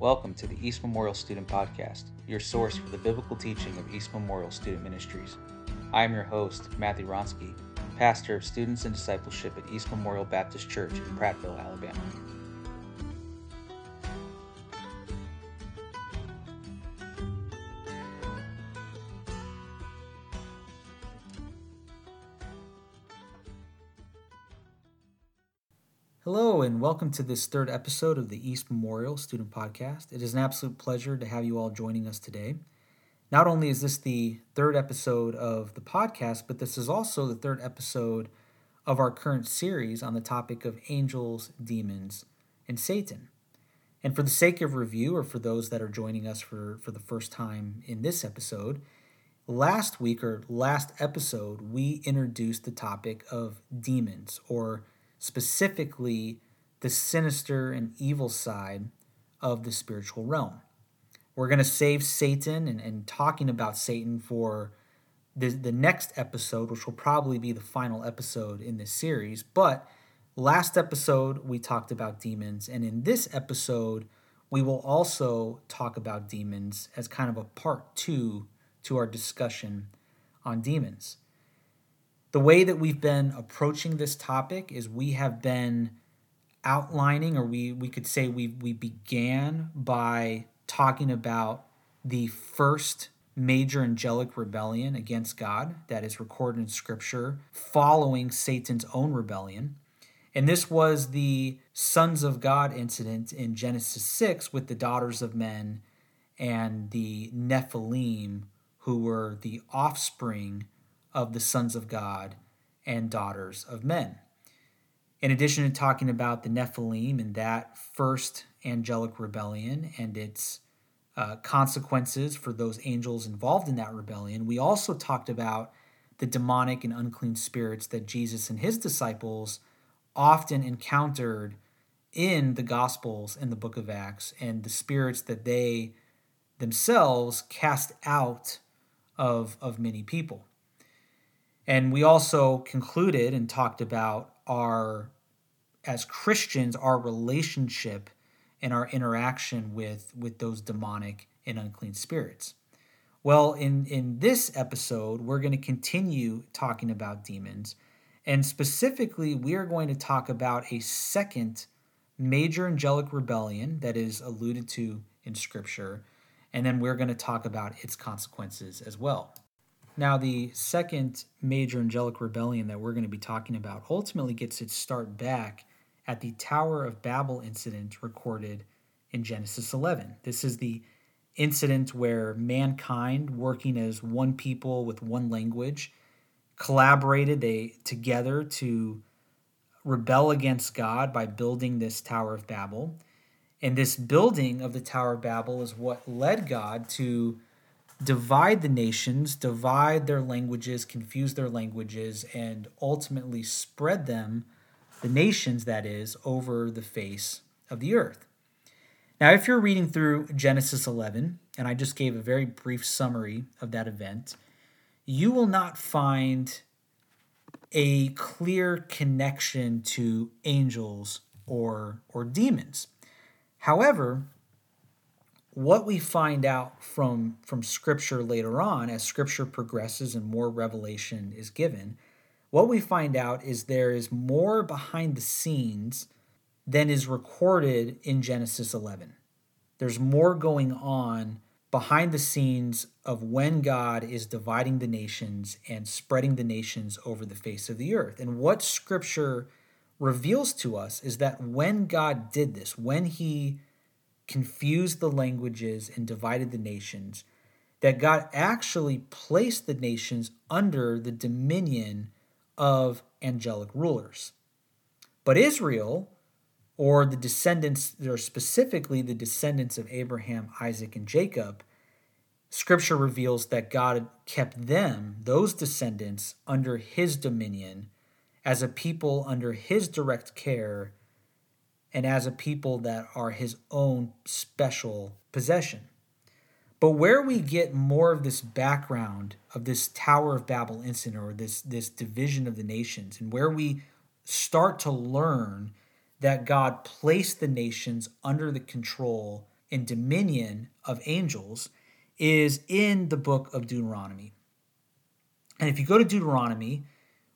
Welcome to the East Memorial Student Podcast, your source for the biblical teaching of East Memorial Student Ministries. I am your host, Mathew Wronski, pastor of students and discipleship at East Memorial Baptist Church in Prattville, Alabama. And welcome to this third episode of the East Memorial Student Podcast. It is an absolute pleasure to have you all joining us today. Not only is this the third episode of the podcast, but this is also the third episode of our current series on the topic of angels, demons, and Satan. And for the sake of review, or for those that are joining us for, for the first time in this episode, last week or last episode, we introduced the topic of demons or specifically the sinister and evil side of the spiritual realm. We're going to save Satan and, and talking about Satan for the, the next episode, which will probably be the final episode in this series. But last episode, we talked about demons. And in this episode, we will also talk about demons as kind of a part two to our discussion on demons the way that we've been approaching this topic is we have been outlining, or we, we could say we, we began by talking about the first major angelic rebellion against God that is recorded in Scripture following Satan's own rebellion. And this was the sons of God incident in Genesis 6 with the daughters of men and the Nephilim, who were the offspring of the sons of God and daughters of men. In addition to talking about the Nephilim and that first angelic rebellion and its uh, consequences for those angels involved in that rebellion, we also talked about the demonic and unclean spirits that Jesus and his disciples often encountered in the Gospels and the book of Acts, and the spirits that they themselves cast out of, of many people. And we also concluded and talked about our, as Christians, our relationship and our interaction with, with those demonic and unclean spirits. Well, in, in this episode, we're going to continue talking about demons. And specifically, we are going to talk about a second major angelic rebellion that is alluded to in Scripture. And then we're going to talk about its consequences as well. Now, the second major angelic rebellion that we're going to be talking about ultimately gets its start back at the Tower of Babel incident recorded in Genesis 11. This is the incident where mankind, working as one people with one language, collaborated they together to rebel against God by building this Tower of Babel. And this building of the Tower of Babel is what led God to divide the nations, divide their languages, confuse their languages, and ultimately spread them, the nations that is, over the face of the earth. Now, if you're reading through Genesis 11, and I just gave a very brief summary of that event, you will not find a clear connection to angels or, or demons. However, what we find out from from scripture later on as scripture progresses and more revelation is given what we find out is there is more behind the scenes than is recorded in Genesis 11 there's more going on behind the scenes of when God is dividing the nations and spreading the nations over the face of the earth. And what scripture reveals to us is that when God did this when he confused the languages, and divided the nations, that God actually placed the nations under the dominion of angelic rulers. But Israel, or the descendants, or specifically the descendants of Abraham, Isaac, and Jacob, scripture reveals that God kept them, those descendants, under his dominion as a people under his direct care and as a people that are his own special possession. But where we get more of this background of this Tower of Babel incident or this, this division of the nations, and where we start to learn that God placed the nations under the control and dominion of angels is in the book of Deuteronomy. And if you go to Deuteronomy,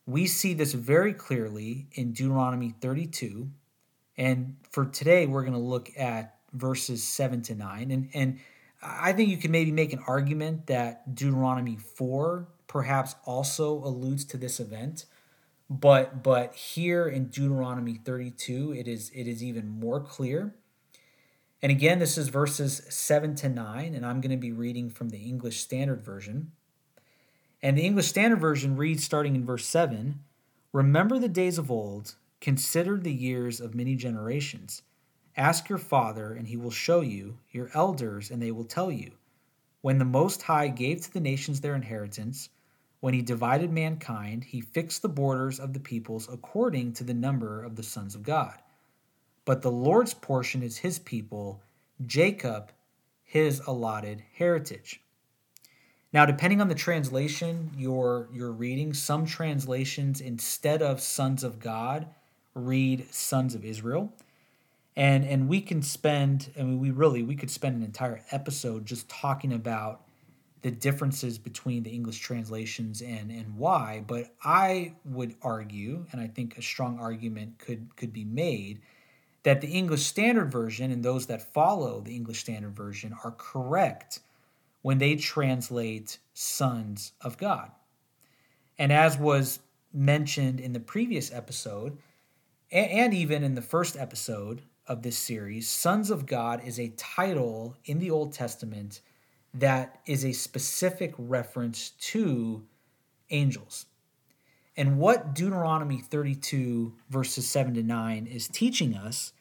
we see this very clearly in Deuteronomy 32. And for today, we're going to look at verses 7 to 9. And, and I think you can maybe make an argument that Deuteronomy 4 perhaps also alludes to this event. But but here in Deuteronomy 32, it is it is even more clear. And again, this is verses 7 to 9, and I'm going to be reading from the English Standard Version. And the English Standard Version reads starting in verse 7 Remember the days of old, consider the years of many generations. Ask your father, and he will show you, your elders, and they will tell you. When the Most High gave to the nations their inheritance, when he divided mankind, he fixed the borders of the peoples according to the number of the sons of God. But the Lord's portion is his people, Jacob, his allotted heritage. Now, depending on the translation you're, you're reading, some translations, instead of sons of God, read sons of Israel. And, and we can spend, I mean, we really, we could spend an entire episode just talking about the differences between the English translations and, and why. But I would argue, and I think a strong argument could, could be made, that the English Standard Version and those that follow the English Standard Version are correct when they translate sons of God. And as was mentioned in the previous episode, and even in the first episode of this series, Sons of God is a title in the Old Testament that is a specific reference to angels. And what Deuteronomy 32, verses 7 to 9, is teaching us,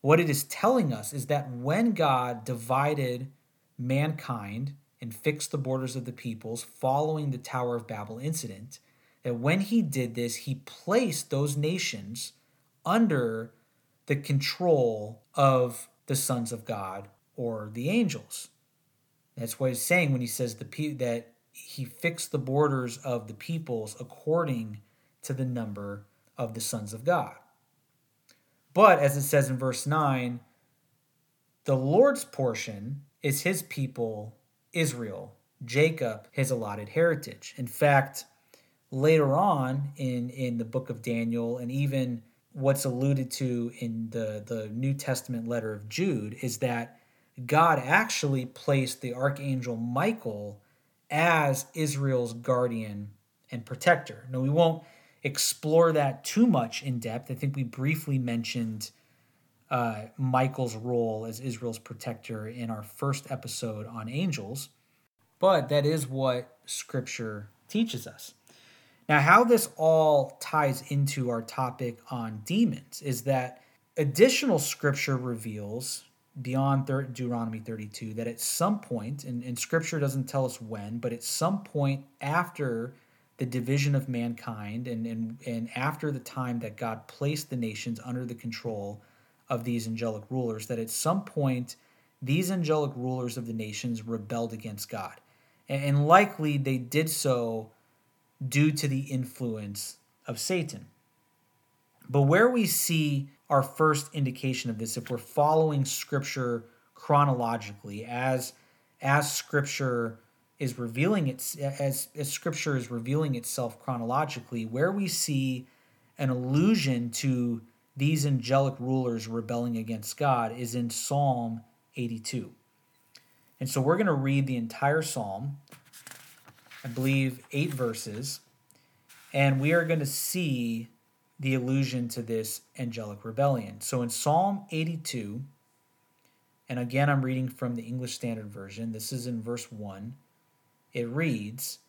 what it is telling us, is that when God divided mankind and fixed the borders of the peoples following the Tower of Babel incident, that when he did this, he placed those nations under the control of the sons of God or the angels. That's what he's saying when he says the that he fixed the borders of the peoples according to the number of the sons of God. But as it says in verse 9, the Lord's portion is his people, Israel, Jacob, his allotted heritage. In fact, later on in, in the book of Daniel, and even what's alluded to in the, the New Testament letter of Jude, is that God actually placed the archangel Michael as Israel's guardian and protector. Now, we won't explore that too much in depth. I think we briefly mentioned uh, Michael's role as Israel's protector in our first episode on angels, but that is what Scripture teaches us. Now, how this all ties into our topic on demons is that additional Scripture reveals beyond Deuteronomy 32 that at some point, and, and Scripture doesn't tell us when, but at some point after the division of mankind and, and, and after the time that God placed the nations under the control of these angelic rulers that at some point these angelic rulers of the nations rebelled against God. And likely they did so due to the influence of Satan. But where we see our first indication of this, if we're following Scripture chronologically, as as Scripture is revealing its as, as Scripture is revealing itself chronologically, where we see an allusion to these angelic rulers rebelling against God is in Psalm 82. And so we're going to read the entire psalm, I believe eight verses, and we are going to see the allusion to this angelic rebellion. So in Psalm 82, and again I'm reading from the English Standard Version, this is in verse 1, it reads,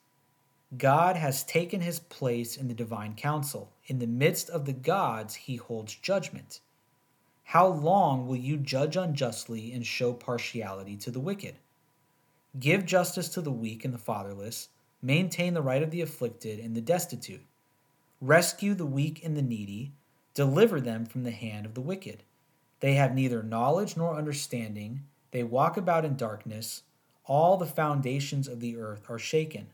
God has taken his place in the divine council. In the midst of the gods, he holds judgment. How long will you judge unjustly and show partiality to the wicked? Give justice to the weak and the fatherless, maintain the right of the afflicted and the destitute. Rescue the weak and the needy, deliver them from the hand of the wicked. They have neither knowledge nor understanding, they walk about in darkness, all the foundations of the earth are shaken.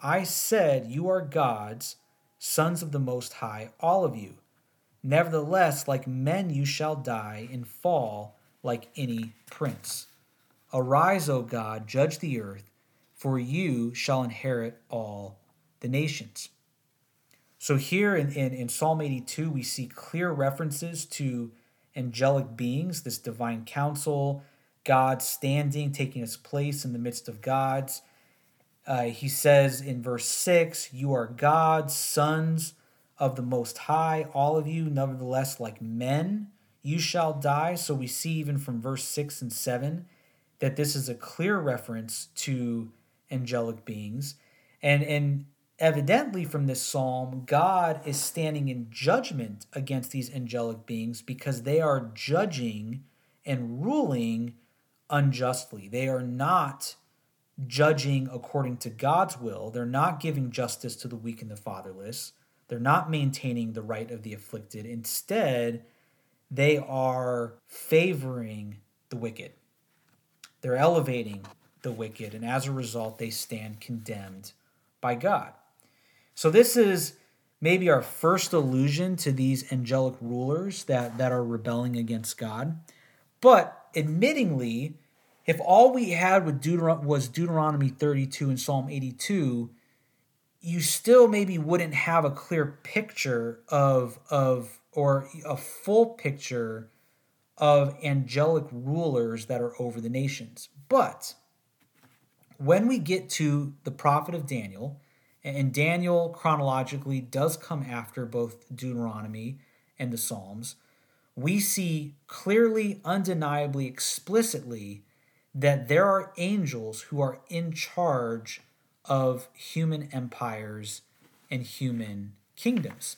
I said, You are gods, sons of the Most High, all of you. Nevertheless, like men you shall die and fall, like any prince. Arise, O God, judge the earth, for you shall inherit all the nations. So here in, in, in Psalm 82, we see clear references to angelic beings, this divine council, God standing, taking his place in the midst of gods. Uh, he says in verse 6, You are God's sons of the Most High, all of you, nevertheless, like men, you shall die. So we see even from verse 6 and 7 that this is a clear reference to angelic beings. And, and evidently from this psalm, God is standing in judgment against these angelic beings because they are judging and ruling unjustly. They are not judging according to God's will. They're not giving justice to the weak and the fatherless. They're not maintaining the right of the afflicted. Instead, they are favoring the wicked. They're elevating the wicked, and as a result, they stand condemned by God. So, this is maybe our first allusion to these angelic rulers that, that are rebelling against God. But admittingly, if all we had with Deuteron- was Deuteronomy 32 and Psalm 82, you still maybe wouldn't have a clear picture of of or a full picture of angelic rulers that are over the nations. But when we get to the prophet of Daniel, and Daniel chronologically does come after both Deuteronomy and the Psalms, we see clearly, undeniably, explicitly that there are angels who are in charge of human empires and human kingdoms.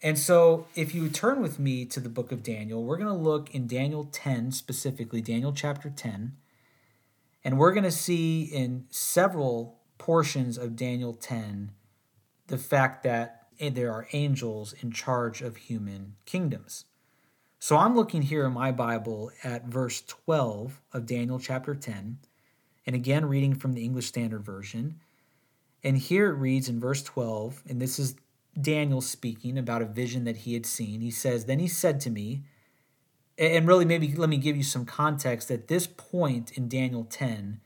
And so, if you turn with me to the book of Daniel, we're going to look in Daniel 10 specifically, Daniel chapter 10. And we're going to see in several portions of Daniel 10 the fact that eh, there are angels in charge of human kingdoms. So I'm looking here in my Bible at verse 12 of Daniel chapter 10, and again reading from the English Standard Version. And here it reads in verse 12, and this is Daniel speaking about a vision that he had seen. He says, Then he said to me, and really maybe let me give you some context. At this point in Daniel 10,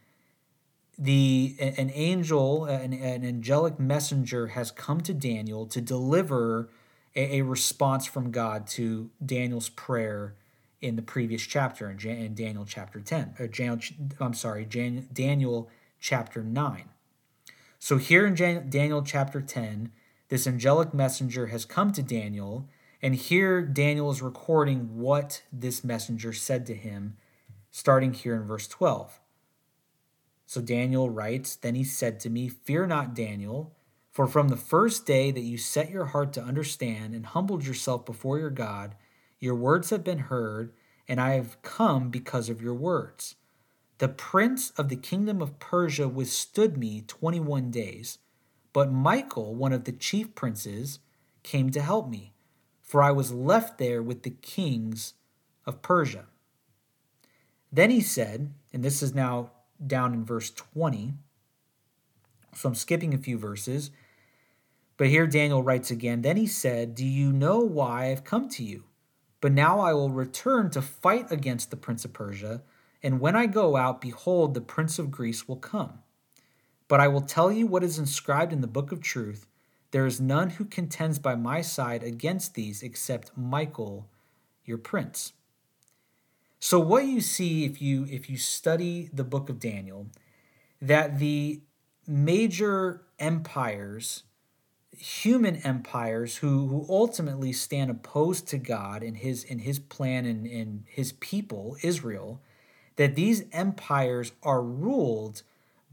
the an angel, an, an angelic messenger has come to Daniel to deliver a, a response from God to Daniel's prayer in the previous chapter in, Daniel chapter 10 or Jan, I'm sorry Daniel chapter 9 so here in Daniel chapter 10 this angelic messenger has come to Daniel, and here Daniel is recording what this messenger said to him, starting here in verse 12. So Daniel writes Then he said to me, Fear not, Daniel, for from the first day that you set your heart to understand and humbled yourself before your God, your words have been heard, and I have come because of your words. The prince of the kingdom of Persia withstood me 21 days. But Michael, one of the chief princes, came to help me, for I was left there with the kings of Persia. Then he said, and this is now down in verse 20, so I'm skipping a few verses. But here Daniel writes again Then he said, Do you know why I've come to you? But now I will return to fight against the prince of Persia, and when I go out, behold, the prince of Greece will come. But I will tell you what is inscribed in the book of truth. There is none who contends by my side against these except Michael, your prince. So what you see if you if you study the book of Daniel, that the major empires, human empires who, who ultimately stand opposed to God and his in his plan and, and his people, Israel, that these empires are ruled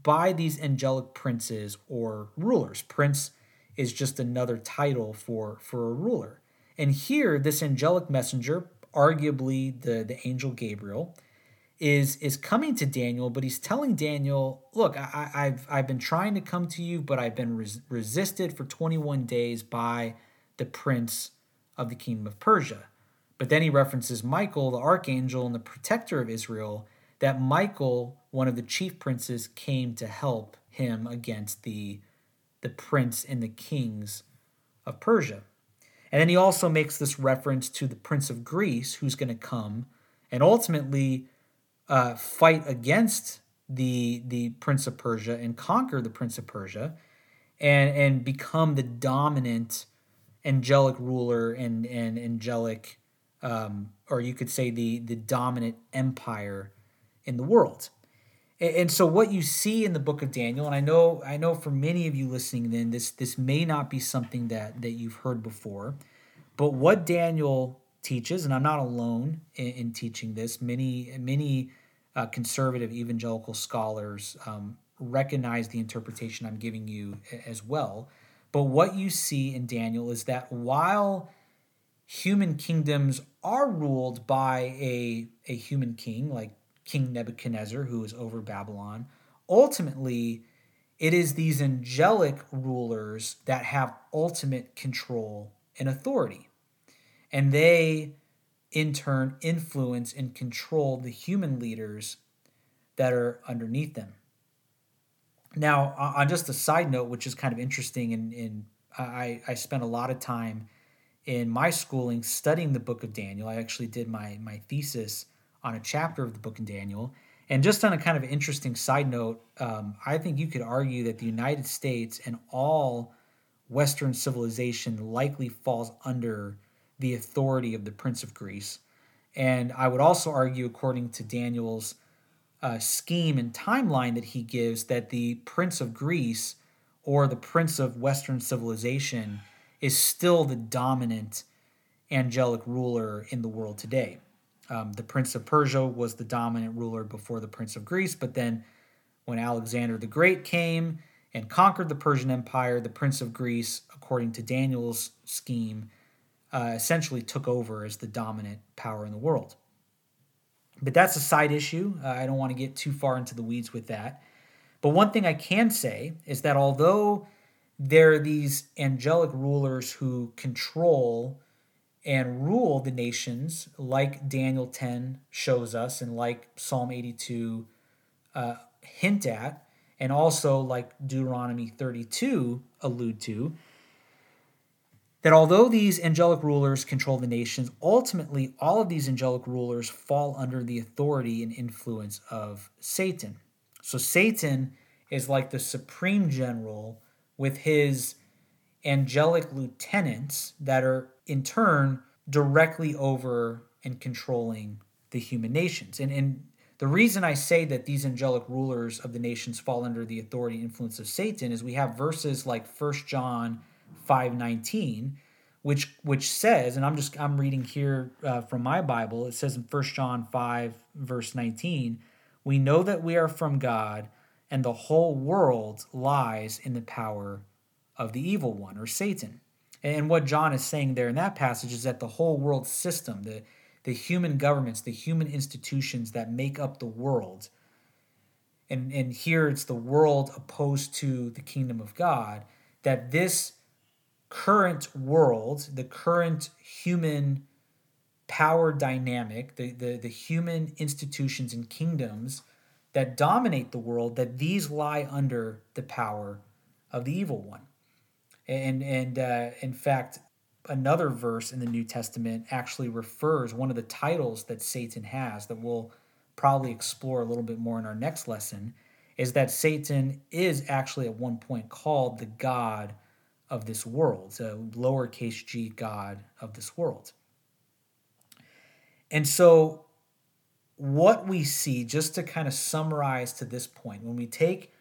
by these angelic princes or rulers. Prince is just another title for, for a ruler. And here, this angelic messenger, arguably the, the angel Gabriel, is is coming to Daniel, but he's telling Daniel, "Look, I, I've I've been trying to come to you, but I've been res- resisted for 21 days by the prince of the kingdom of Persia." But then he references Michael, the archangel and the protector of Israel, that Michael, one of the chief princes, came to help him against the, the prince and the kings of Persia. And then he also makes this reference to the prince of Greece who's going to come and ultimately uh, fight against the the prince of Persia and conquer the prince of Persia and and become the dominant angelic ruler and and angelic um, or you could say the the dominant empire in the world. And, so what you see in the book of Daniel, and I know I know for many of you listening, then this this may not be something that that you've heard before, but what Daniel teaches, and I'm not alone in, in teaching this. Many many uh, conservative evangelical scholars um, recognize the interpretation I'm giving you as well. But what you see in Daniel is that while human kingdoms are ruled by a, a human king, like King Nebuchadnezzar, who is over Babylon, ultimately it is these angelic rulers that have ultimate control and authority. And they, in turn, influence and control the human leaders that are underneath them. Now, on just a side note, which is kind of interesting, and, and I, I spent a lot of time in my schooling studying the book of Daniel. I actually did my, my thesis on a chapter of the book in Daniel. And just on a kind of interesting side note, um, I think you could argue that the United States and all Western civilization likely falls under the authority of the Prince of Greece. And I would also argue, according to Daniel's uh, scheme and timeline that he gives that the Prince of Greece or the Prince of Western civilization is still the dominant angelic ruler in the world today. Um, the Prince of Persia was the dominant ruler before the Prince of Greece, but then when Alexander the Great came and conquered the Persian Empire, the Prince of Greece, according to Daniel's scheme, uh, essentially took over as the dominant power in the world. But that's a side issue. Uh, I don't want to get too far into the weeds with that. But one thing I can say is that although there are these angelic rulers who control and rule the nations, like Daniel 10 shows us, and like Psalm 82 uh, hint at, and also like Deuteronomy 32 allude to, that although these angelic rulers control the nations, ultimately all of these angelic rulers fall under the authority and influence of Satan. So Satan is like the supreme general with his angelic lieutenants that are in turn directly over and controlling the human nations. And, and the reason I say that these angelic rulers of the nations fall under the authority and influence of Satan is we have verses like 1 John 5:19 which which says and I'm just I'm reading here uh, from my Bible it says in 1 John 5 verse 19 we know that we are from God and the whole world lies in the power of the evil one or Satan. And what John is saying there in that passage is that the whole world system, the, the human governments, the human institutions that make up the world, and, and here it's the world opposed to the kingdom of God, that this current world, the current human power dynamic, the, the, the human institutions and kingdoms that dominate the world, that these lie under the power of the evil one. And, and uh, in fact, another verse in the New Testament actually refers one of the titles that Satan has that we'll probably explore a little bit more in our next lesson is that Satan is actually at one point called the God of this world, a lowercase g God of this world. And so, what we see, just to kind of summarize to this point, when we take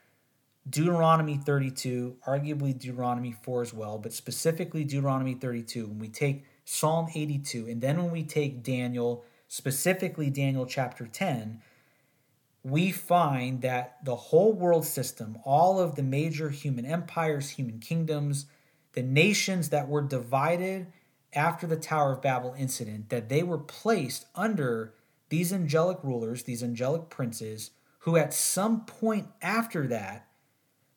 Deuteronomy 32, arguably Deuteronomy 4 as well, but specifically Deuteronomy 32, when we take Psalm 82, and then when we take Daniel, specifically Daniel chapter 10, we find that the whole world system, all of the major human empires, human kingdoms, the nations that were divided after the Tower of Babel incident, that they were placed under these angelic rulers, these angelic princes, who at some point after that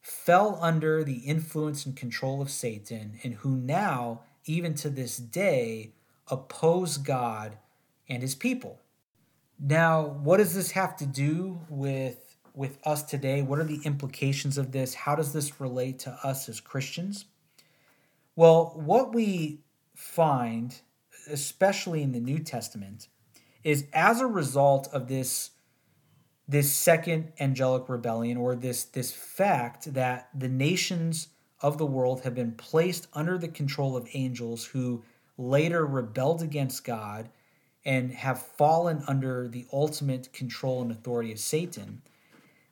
fell under the influence and control of Satan, and who now, even to this day, oppose God and his people. Now, what does this have to do with, with us today? What are the implications of this? How does this relate to us as Christians? Well, what we find, especially in the New Testament, is as a result of this this second angelic rebellion or this this fact that the nations of the world have been placed under the control of angels who later rebelled against God and have fallen under the ultimate control and authority of Satan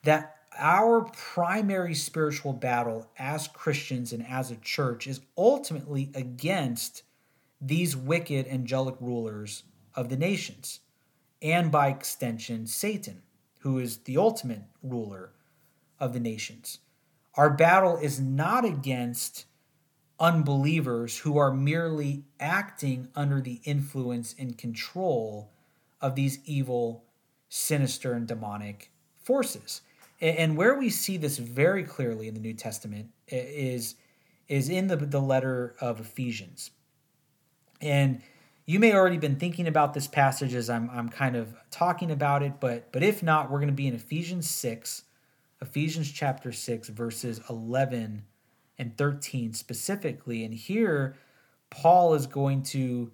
that our primary spiritual battle as Christians and as a church is ultimately against these wicked angelic rulers of the nations and by extension Satan who is the ultimate ruler of the nations. Our battle is not against unbelievers who are merely acting under the influence and control of these evil, sinister, and demonic forces. And where we see this very clearly in the New Testament is, is in the, the letter of Ephesians. And you may already been thinking about this passage as I'm, I'm kind of talking about it, but, but if not, we're going to be in Ephesians 6, Ephesians chapter 6, verses 11 and 13 specifically. And here, Paul is going to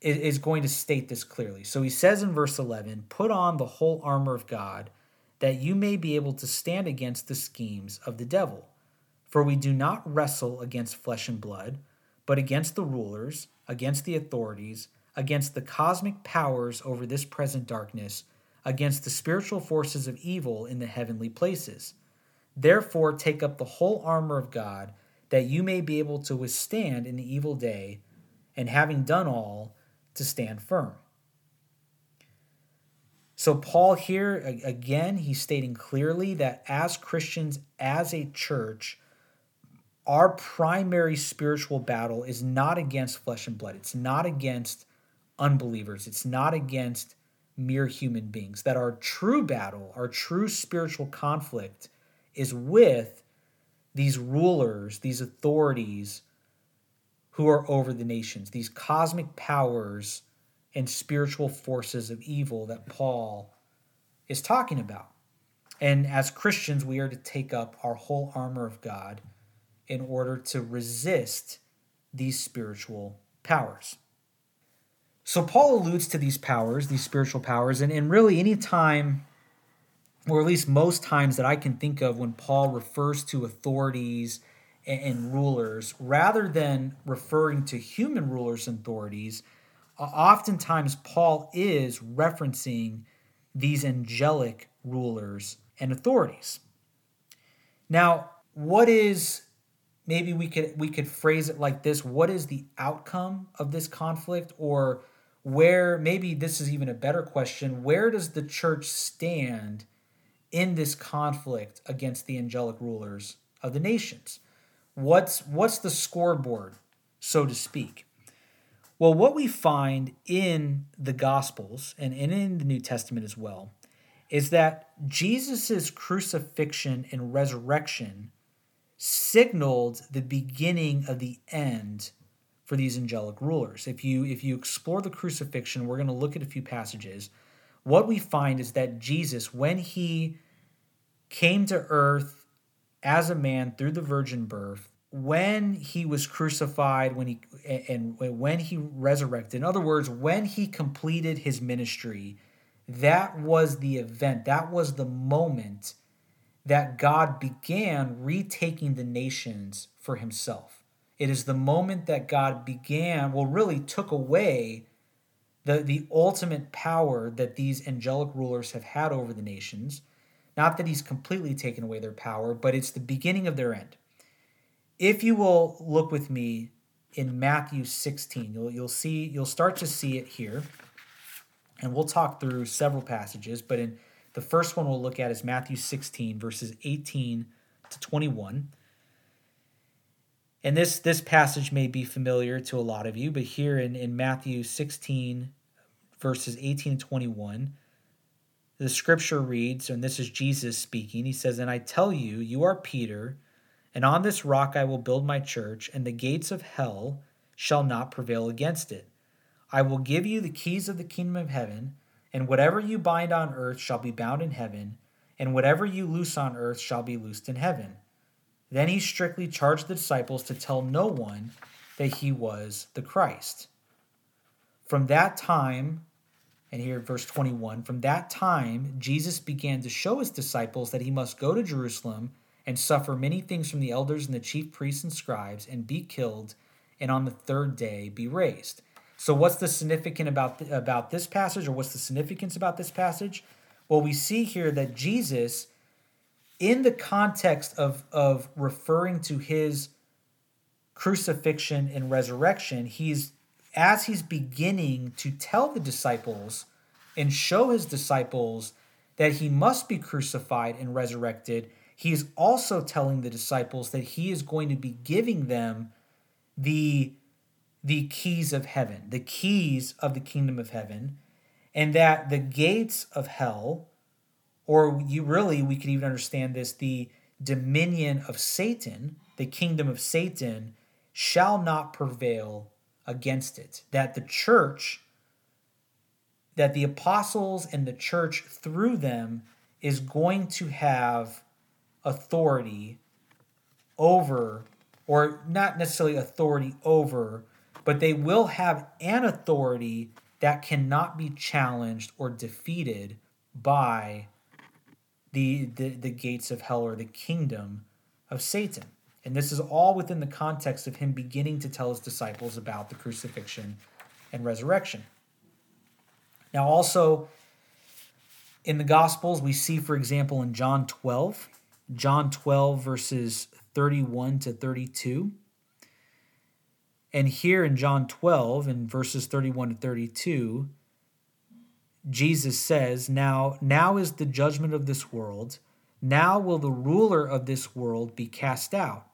is going to state this clearly. So he says in verse 11, "Put on the whole armor of God, that you may be able to stand against the schemes of the devil. For we do not wrestle against flesh and blood, but against the rulers, against the authorities, against the cosmic powers over this present darkness, against the spiritual forces of evil in the heavenly places. Therefore, take up the whole armor of God, that you may be able to withstand in the evil day, and having done all, to stand firm. So, Paul here, again, he's stating clearly that as Christians, as a church, our primary spiritual battle is not against flesh and blood. It's not against unbelievers. It's not against mere human beings. That our true battle, our true spiritual conflict is with these rulers, these authorities who are over the nations, these cosmic powers and spiritual forces of evil that Paul is talking about. And as Christians, we are to take up our whole armor of God in order to resist these spiritual powers. So Paul alludes to these powers, these spiritual powers, and, and really any time, or at least most times that I can think of when Paul refers to authorities and, and rulers, rather than referring to human rulers and authorities, oftentimes Paul is referencing these angelic rulers and authorities. Now, what is maybe we could we could phrase it like this. What is the outcome of this conflict? Or where maybe this is even a better question where does the church stand in this conflict against the angelic rulers of the nations? What's what's the scoreboard so to speak? Well what we find in the gospels and, in the new testament as well is that jesus' crucifixion and resurrection signaled the beginning of the end for these angelic rulers. If you if you explore the crucifixion, we're going to look at a few passages. What we find is that Jesus when he came to earth as a man through the virgin birth, when he was crucified, when he and when he resurrected, in other words, when he completed his ministry, that was the event, that was the moment that God began retaking the nations for himself. It is the moment that God began, well, really took away the, the ultimate power that these angelic rulers have had over the nations. Not that he's completely taken away their power, but it's the beginning of their end. If you will look with me in Matthew 16, you'll, you'll see, you'll start to see it here. And we'll talk through several passages, but in the first one we'll look at is Matthew 16, verses 18 to 21. And this, this passage may be familiar to a lot of you, but here in, in Matthew 16, verses 18 and 21, the scripture reads, and this is Jesus speaking, he says, And I tell you, you are Peter, and on this rock I will build my church, and the gates of hell shall not prevail against it. I will give you the keys of the kingdom of heaven. And whatever you bind on earth shall be bound in heaven, and whatever you loose on earth shall be loosed in heaven. Then he strictly charged the disciples to tell no one that he was the Christ. From that time And here, verse 21 From that time, Jesus began to show his disciples that he must go to Jerusalem and suffer many things from the elders and the chief priests and scribes and be killed and on the third day be raised. So what's the significant about about this passage or what's the significance about this passage? Well, we see here that Jesus in the context of of referring to his crucifixion and resurrection, he's as he's beginning to tell the disciples and show his disciples that he must be crucified and resurrected, he is also telling the disciples that he is going to be giving them the the keys of heaven, the keys of the kingdom of heaven, and that the gates of hell, or you really, we could even understand this, the dominion of Satan, the kingdom of Satan, shall not prevail against it. That the church, that the apostles and the church through them is going to have authority over, or not necessarily authority over, but they will have an authority that cannot be challenged or defeated by the, the, the gates of hell or the kingdom of Satan. And this is all within the context of him beginning to tell his disciples about the crucifixion and resurrection. Now, also in the Gospels, we see, for example, in John 12, John 12, verses 31 to 32. And here in John 12, in verses 31 to 32, Jesus says, Now, now is the judgment of this world. Now will the ruler of this world be cast out.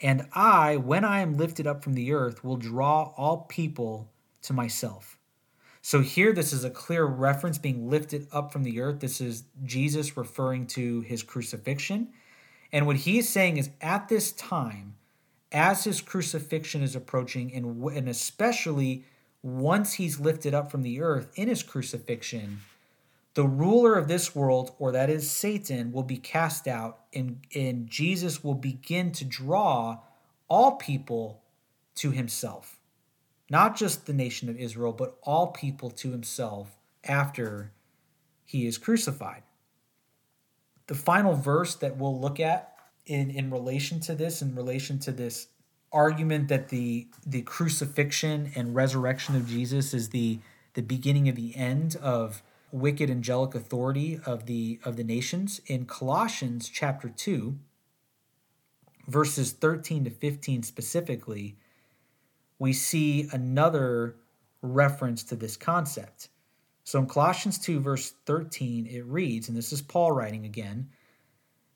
And I, when I am lifted up from the earth, will draw all people to myself. So here, this is a clear reference being lifted up from the earth. This is Jesus referring to his crucifixion. And what he is saying is at this time, as his crucifixion is approaching, and, and especially once he's lifted up from the earth in his crucifixion, the ruler of this world, or that is Satan, will be cast out, and, and Jesus will begin to draw all people to himself. Not just the nation of Israel, but all people to himself after he is crucified. The final verse that we'll look at in, in relation to this, in relation to this argument that the the crucifixion and resurrection of Jesus is the the beginning of the end of wicked angelic authority of the of the nations in Colossians chapter 2 verses 13 to 15 specifically we see another reference to this concept. So in Colossians 2 verse 13 it reads and this is Paul writing again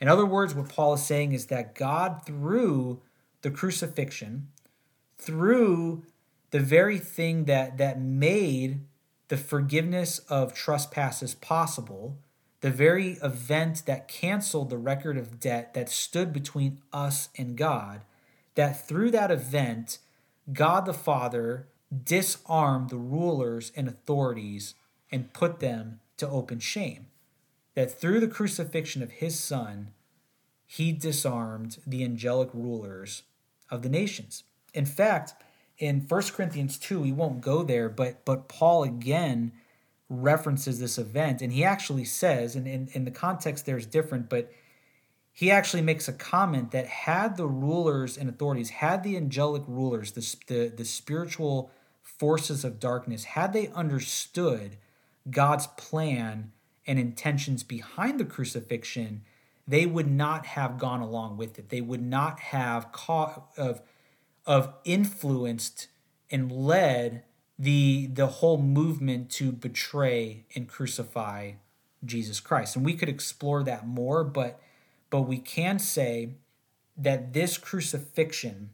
In other words, what Paul is saying is that God, through the crucifixion, through the very thing that, that made the forgiveness of trespasses possible, the very event that canceled the record of debt that stood between us and God, that through that event, God the Father disarmed the rulers and authorities and put them to open shame. That through the crucifixion of his Son, he disarmed the angelic rulers of the nations. In fact, in 1 Corinthians 2, we won't go there, but but Paul again references this event, and he actually says, and in, in the context there is different, but he actually makes a comment that had the rulers and authorities, had the angelic rulers, the, the, the spiritual forces of darkness, had they understood God's plan and intentions behind the crucifixion, they would not have gone along with it. They would not have caught of of influenced and led the the whole movement to betray and crucify Jesus Christ. And we could explore that more, but but we can say that this crucifixion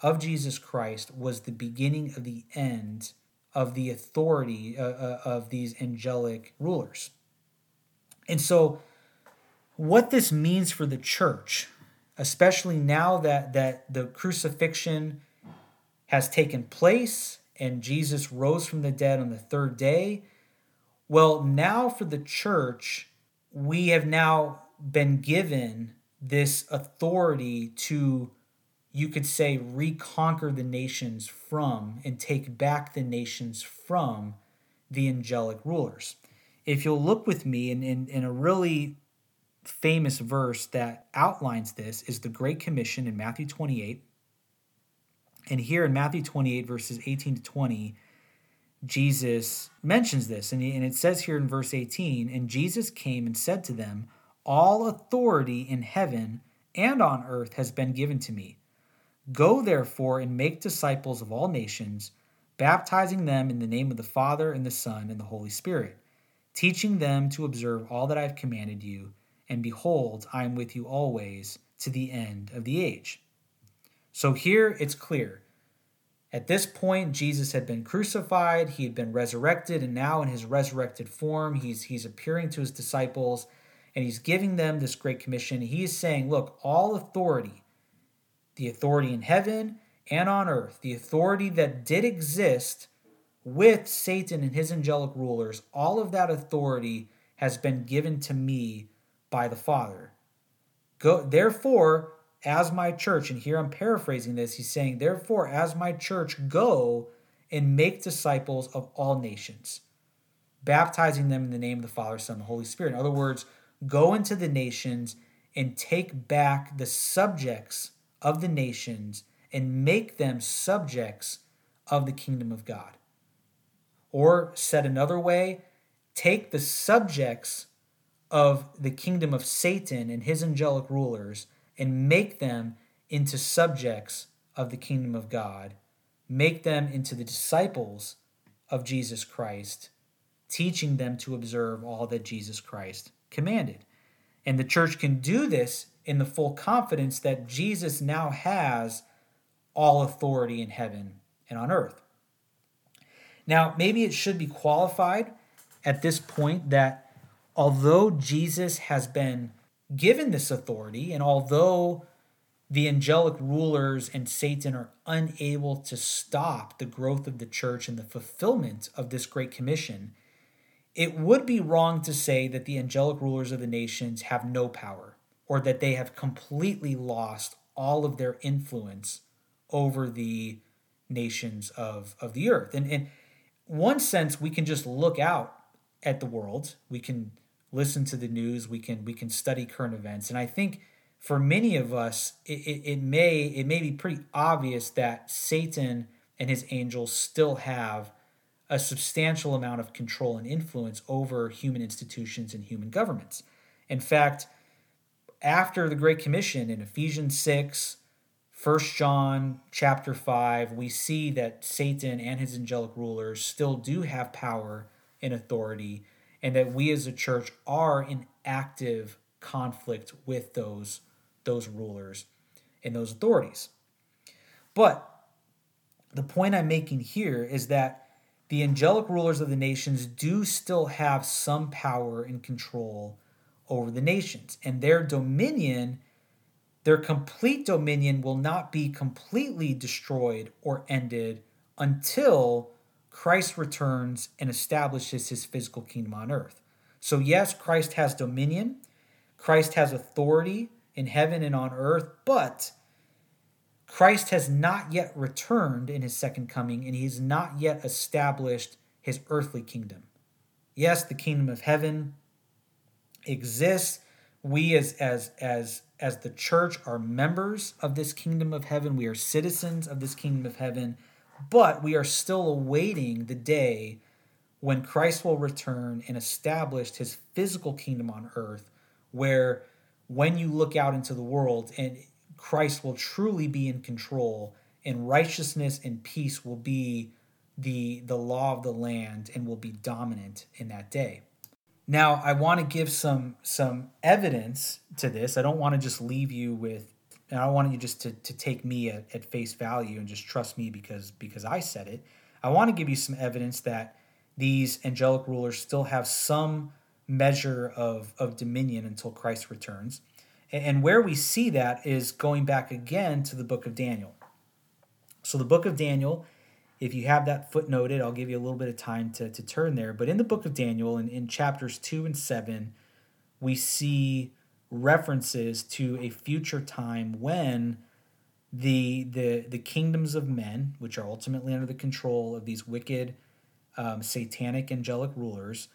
of Jesus Christ was the beginning of the end of the authority uh, uh, of these angelic rulers. And so, what this means for the church, especially now that, that the crucifixion has taken place and Jesus rose from the dead on the third day, well, now for the church, we have now been given this authority to, you could say, reconquer the nations from and take back the nations from the angelic rulers. If you'll look with me in, in, in a really famous verse that outlines this is the Great Commission in Matthew 28. And here in Matthew 28, verses 18 to 20, Jesus mentions this. And, and it says here in verse 18 And Jesus came and said to them, All authority in heaven and on earth has been given to me. Go therefore and make disciples of all nations, baptizing them in the name of the Father and the Son and the Holy Spirit, teaching them to observe all that I have commanded you. And behold, I am with you always to the end of the age. So here it's clear at this point, Jesus had been crucified, he had been resurrected, and now in his resurrected form, he's, he's appearing to his disciples and he's giving them this great commission. He is saying, Look, all authority, the authority in heaven and on earth, the authority that did exist with Satan and his angelic rulers, all of that authority has been given to me by the Father. Go, therefore, as my church, and here I'm paraphrasing this, he's saying, Therefore, as my church, go and make disciples of all nations, baptizing them in the name of the Father, Son, and the Holy Spirit. In other words, go into the nations and take back the subjects of the nations and make them subjects of the kingdom of God. Or, said another way, take the subjects of the kingdom of Satan and his angelic rulers and make them into subjects of the kingdom of God, make them into the disciples of Jesus Christ, teaching them to observe all that Jesus Christ commanded. And the church can do this in the full confidence that Jesus now has all authority in heaven and on earth. Now, maybe it should be qualified at this point that although Jesus has been given this authority, and although the angelic rulers and Satan are unable to stop the growth of the church and the fulfillment of this great commission, it would be wrong to say that the angelic rulers of the nations have no power or that they have completely lost all of their influence over the nations of, of the earth. And in one sense, we can just look out at the world. We can listen to the news, we can we can study current events, and I think for many of us, it, it, it may it may be pretty obvious that Satan and his angels still have a substantial amount of control and influence over human institutions and human governments. In fact, after the Great Commission in Ephesians 6, 1 John chapter 5, we see that Satan and his angelic rulers still do have power and authority and that we as a church are in active conflict with those those rulers and those authorities. But the point I'm making here is that the angelic rulers of the nations do still have some power and control over the nations, and their dominion, their complete dominion, will not be completely destroyed or ended until Christ returns and establishes his physical kingdom on earth. So, yes, Christ has dominion, Christ has authority in heaven and on earth, but Christ has not yet returned in his second coming, and he has not yet established his earthly kingdom. Yes, the kingdom of heaven exists. We as as as as the church are members of this kingdom of heaven. We are citizens of this kingdom of heaven but we are still awaiting the day when Christ will return and establish his physical kingdom on earth, where when you look out into the world and Christ will truly be in control and righteousness and peace will be the the law of the land and will be dominant in that day. Now, I want to give some some evidence to this. I don't want to just leave you with and I don't want you just to, to take me at, at face value and just trust me because because I said it. I want to give you some evidence that these angelic rulers still have some measure of, of dominion until Christ returns. And where we see that is going back again to the book of Daniel. So, the book of Daniel, if you have that footnoted, I'll give you a little bit of time to, to turn there. But in the book of Daniel, in, in chapters 2 and 7, we see references to a future time when the the the kingdoms of men, which are ultimately under the control of these wicked, um, satanic, angelic rulers,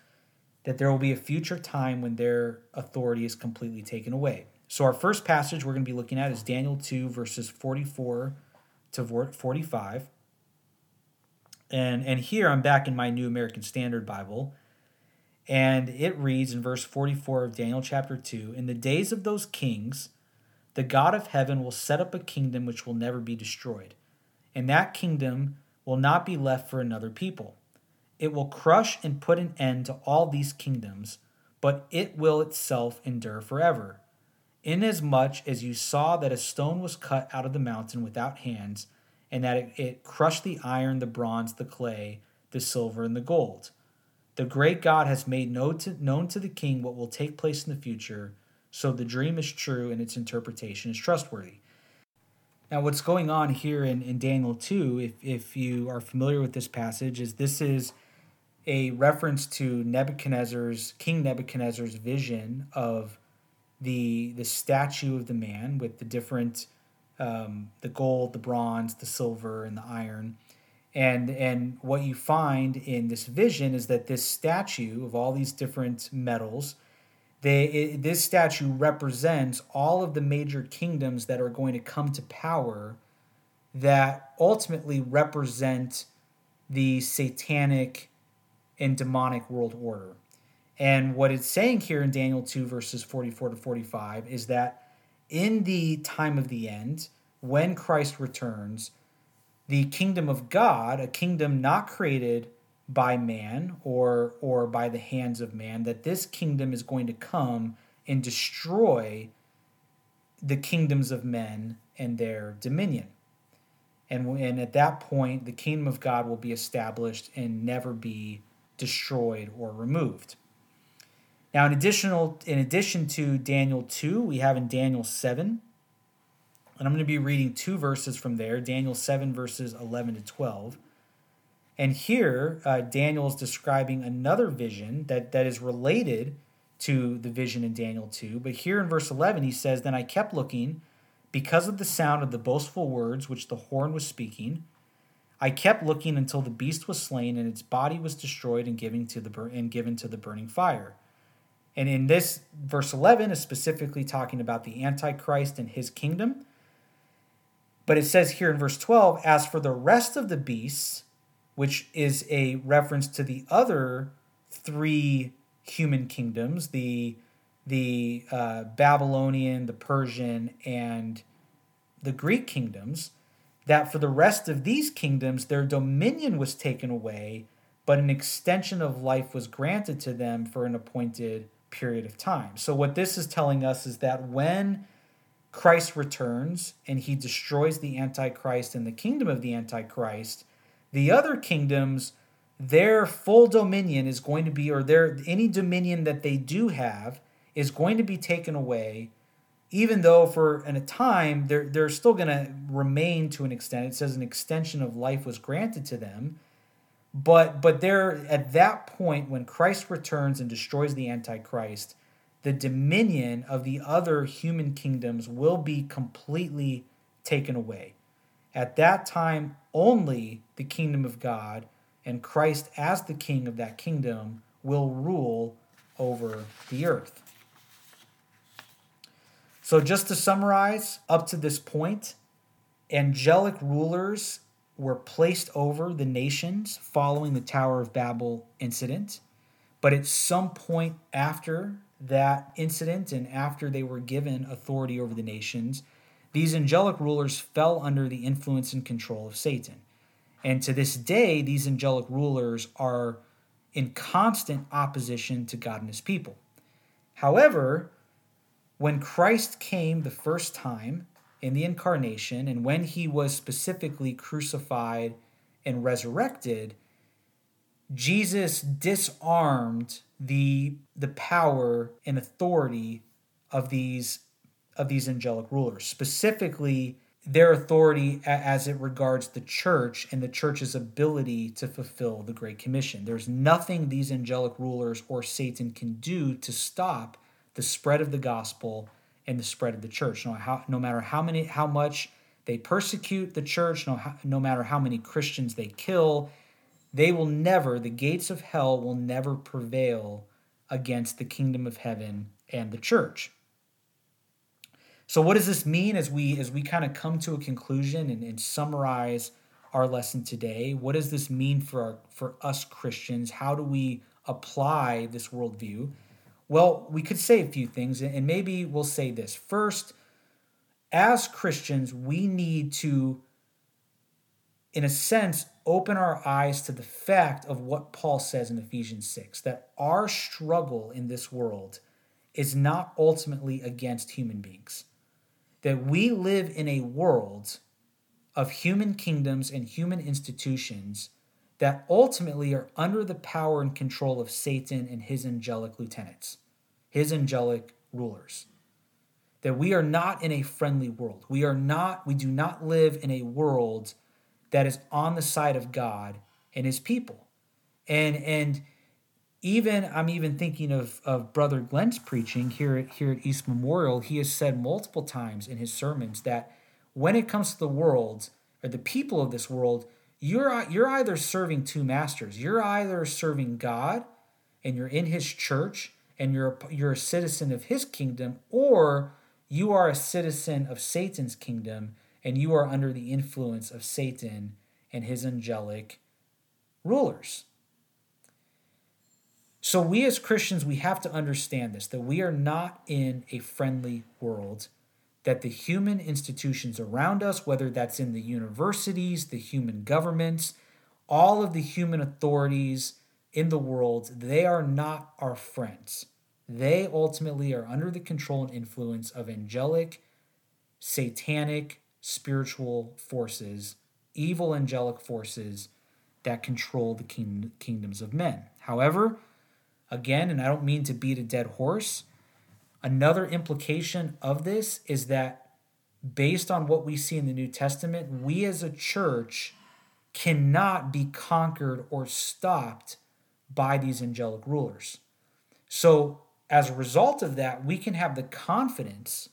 that there will be a future time when their authority is completely taken away. So our first passage we're going to be looking at is Daniel two verses forty four to forty five. And and here I'm back in my New American Standard Bible. And it reads in verse 44 of Daniel chapter 2 In the days of those kings, the God of heaven will set up a kingdom which will never be destroyed, and that kingdom will not be left for another people. It will crush and put an end to all these kingdoms, but it will itself endure forever. Inasmuch as you saw that a stone was cut out of the mountain without hands, and that it, it crushed the iron, the bronze, the clay, the silver, and the gold. The great God has made known to, known to the king what will take place in the future so the dream is true and its interpretation is trustworthy. Now, what's going on here in, in Daniel 2, if, if you are familiar with this passage, is this is a reference to Nebuchadnezzar's, King Nebuchadnezzar's vision of the, the statue of the man with the different, um, the gold, the bronze, the silver, and the iron. And, and what you find in this vision is that this statue of all these different metals – they, it, this statue represents all of the major kingdoms that are going to come to power that ultimately represent the satanic and demonic world order. And what it's saying here in Daniel 2, verses 44 to 45, is that in the time of the end, when Christ returns, the kingdom of God, a kingdom not created by man or or by the hands of man that this kingdom is going to come and destroy the kingdoms of men and their dominion. And and at that point the kingdom of God will be established and never be destroyed or removed now in additional in addition to Daniel 2 we have in Daniel 7 and I'm going to be reading two verses from there Daniel 7 verses 11 to 12 and here, uh, Daniel is describing another vision that, that is related to the vision in Daniel 2. But here in verse 11, he says, Then I kept looking because of the sound of the boastful words which the horn was speaking. I kept looking until the beast was slain and its body was destroyed and given to the, bur- and given to the burning fire. And in this, verse 11 is specifically talking about the Antichrist and his kingdom. But it says here in verse 12, As for the rest of the beasts, which is a reference to the other three human kingdoms the the uh, Babylonian, the Persian, and the Greek kingdoms, that for the rest of these kingdoms, their dominion was taken away, but an extension of life was granted to them for an appointed period of time. So, what this is telling us is that when Christ returns and he destroys the Antichrist and the kingdom of the Antichrist, the other kingdoms, their full dominion is going to be, or their any dominion that they do have is going to be taken away, even though for in a time they're they're still going to remain to an extent. It says an extension of life was granted to them. But but they're at that point when Christ returns and destroys the Antichrist, the dominion of the other human kingdoms will be completely taken away. At that time, only the kingdom of God and Christ as the king of that kingdom will rule over the earth. So, just to summarize, up to this point, angelic rulers were placed over the nations following the Tower of Babel incident. But at some point after that incident and after they were given authority over the nations, these angelic rulers fell under the influence and control of Satan. And to this day, these angelic rulers are in constant opposition to God and his people. However, when Christ came the first time in the incarnation, and when he was specifically crucified and resurrected, Jesus disarmed the the power and authority of these of these angelic rulers, specifically their authority as it regards the church and the church's ability to fulfill the Great Commission. There's nothing these angelic rulers or Satan can do to stop the spread of the gospel and the spread of the church. No, how, no matter how many, how much they persecute the church, no, no matter how many Christians they kill, they will never, the gates of hell will never prevail against the kingdom of heaven and the church. So what does this mean as we as we kind of come to a conclusion and, and summarize our lesson today? What does this mean for our, for us Christians? How do we apply this worldview? Well, we could say a few things, and maybe we'll say this. First, as Christians, we need to, in a sense, open our eyes to the fact of what Paul says in Ephesians 6 that our struggle in this world is not ultimately against human beings that we live in a world of human kingdoms and human institutions that ultimately are under the power and control of Satan and his angelic lieutenants, his angelic rulers. That we are not in a friendly world. We are not, we do not live in a world that is on the side of God and his people. And and even I'm even thinking of, of Brother Glenn's preaching here at, here at East Memorial. He has said multiple times in his sermons that when it comes to the world or the people of this world, you're you're either serving two masters. You're either serving God and you're in His church and you're you're a citizen of His kingdom, or you are a citizen of Satan's kingdom and you are under the influence of Satan and his angelic rulers. So, we as Christians, we have to understand this that we are not in a friendly world, that the human institutions around us, whether that's in the universities, the human governments, all of the human authorities in the world, they are not our friends. They ultimately are under the control and influence of angelic, satanic, spiritual forces, evil angelic forces that control the king- kingdoms of men. However, Again, and I don't mean to beat a dead horse, another implication of this is that based on what we see in the New Testament, we as a church cannot be conquered or stopped by these angelic rulers. So, as a result of that, we can have the confidence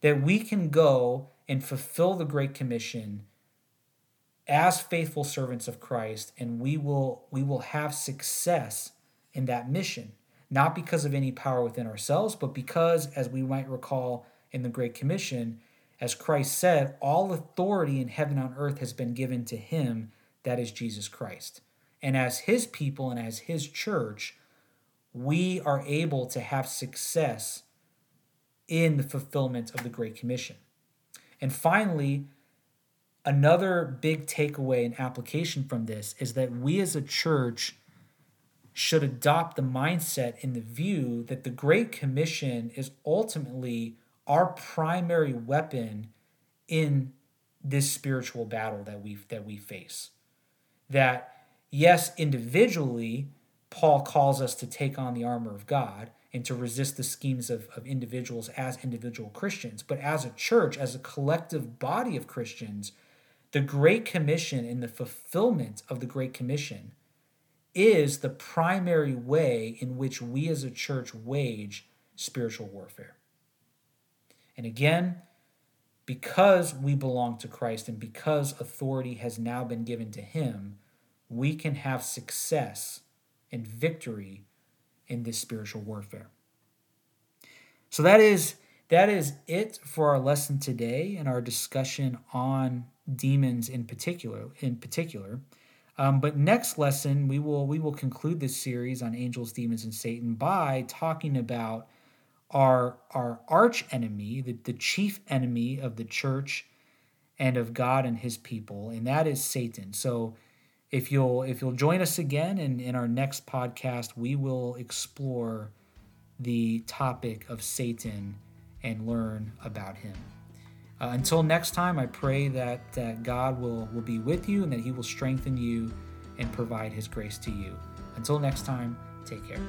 that we can go and fulfill the Great Commission as faithful servants of Christ, and we will, we will have success in that mission, not because of any power within ourselves, but because, as we might recall in the Great Commission, as Christ said, all authority in heaven and on earth has been given to him, that is Jesus Christ. And as his people and as his church, we are able to have success in the fulfillment of the Great Commission. And finally, another big takeaway and application from this is that we as a church should adopt the mindset and the view that the Great Commission is ultimately our primary weapon in this spiritual battle that we that we face. That yes, individually, Paul calls us to take on the armor of God and to resist the schemes of, of individuals as individual Christians. But as a church, as a collective body of Christians, the Great Commission and the fulfillment of the Great Commission is the primary way in which we as a church wage spiritual warfare. And again, because we belong to Christ and because authority has now been given to Him, we can have success and victory in this spiritual warfare. So that is that is it for our lesson today and our discussion on demons in particular in particular. Um, but next lesson, we will we will conclude this series on angels, demons, and Satan by talking about our our arch enemy, the, the chief enemy of the church and of God and His people, and that is Satan. So, if you'll if you'll join us again in, in our next podcast, we will explore the topic of Satan and learn about him. Uh, until next time, I pray that, that God will, will be with you and that He will strengthen you and provide His grace to you. Until next time, take care.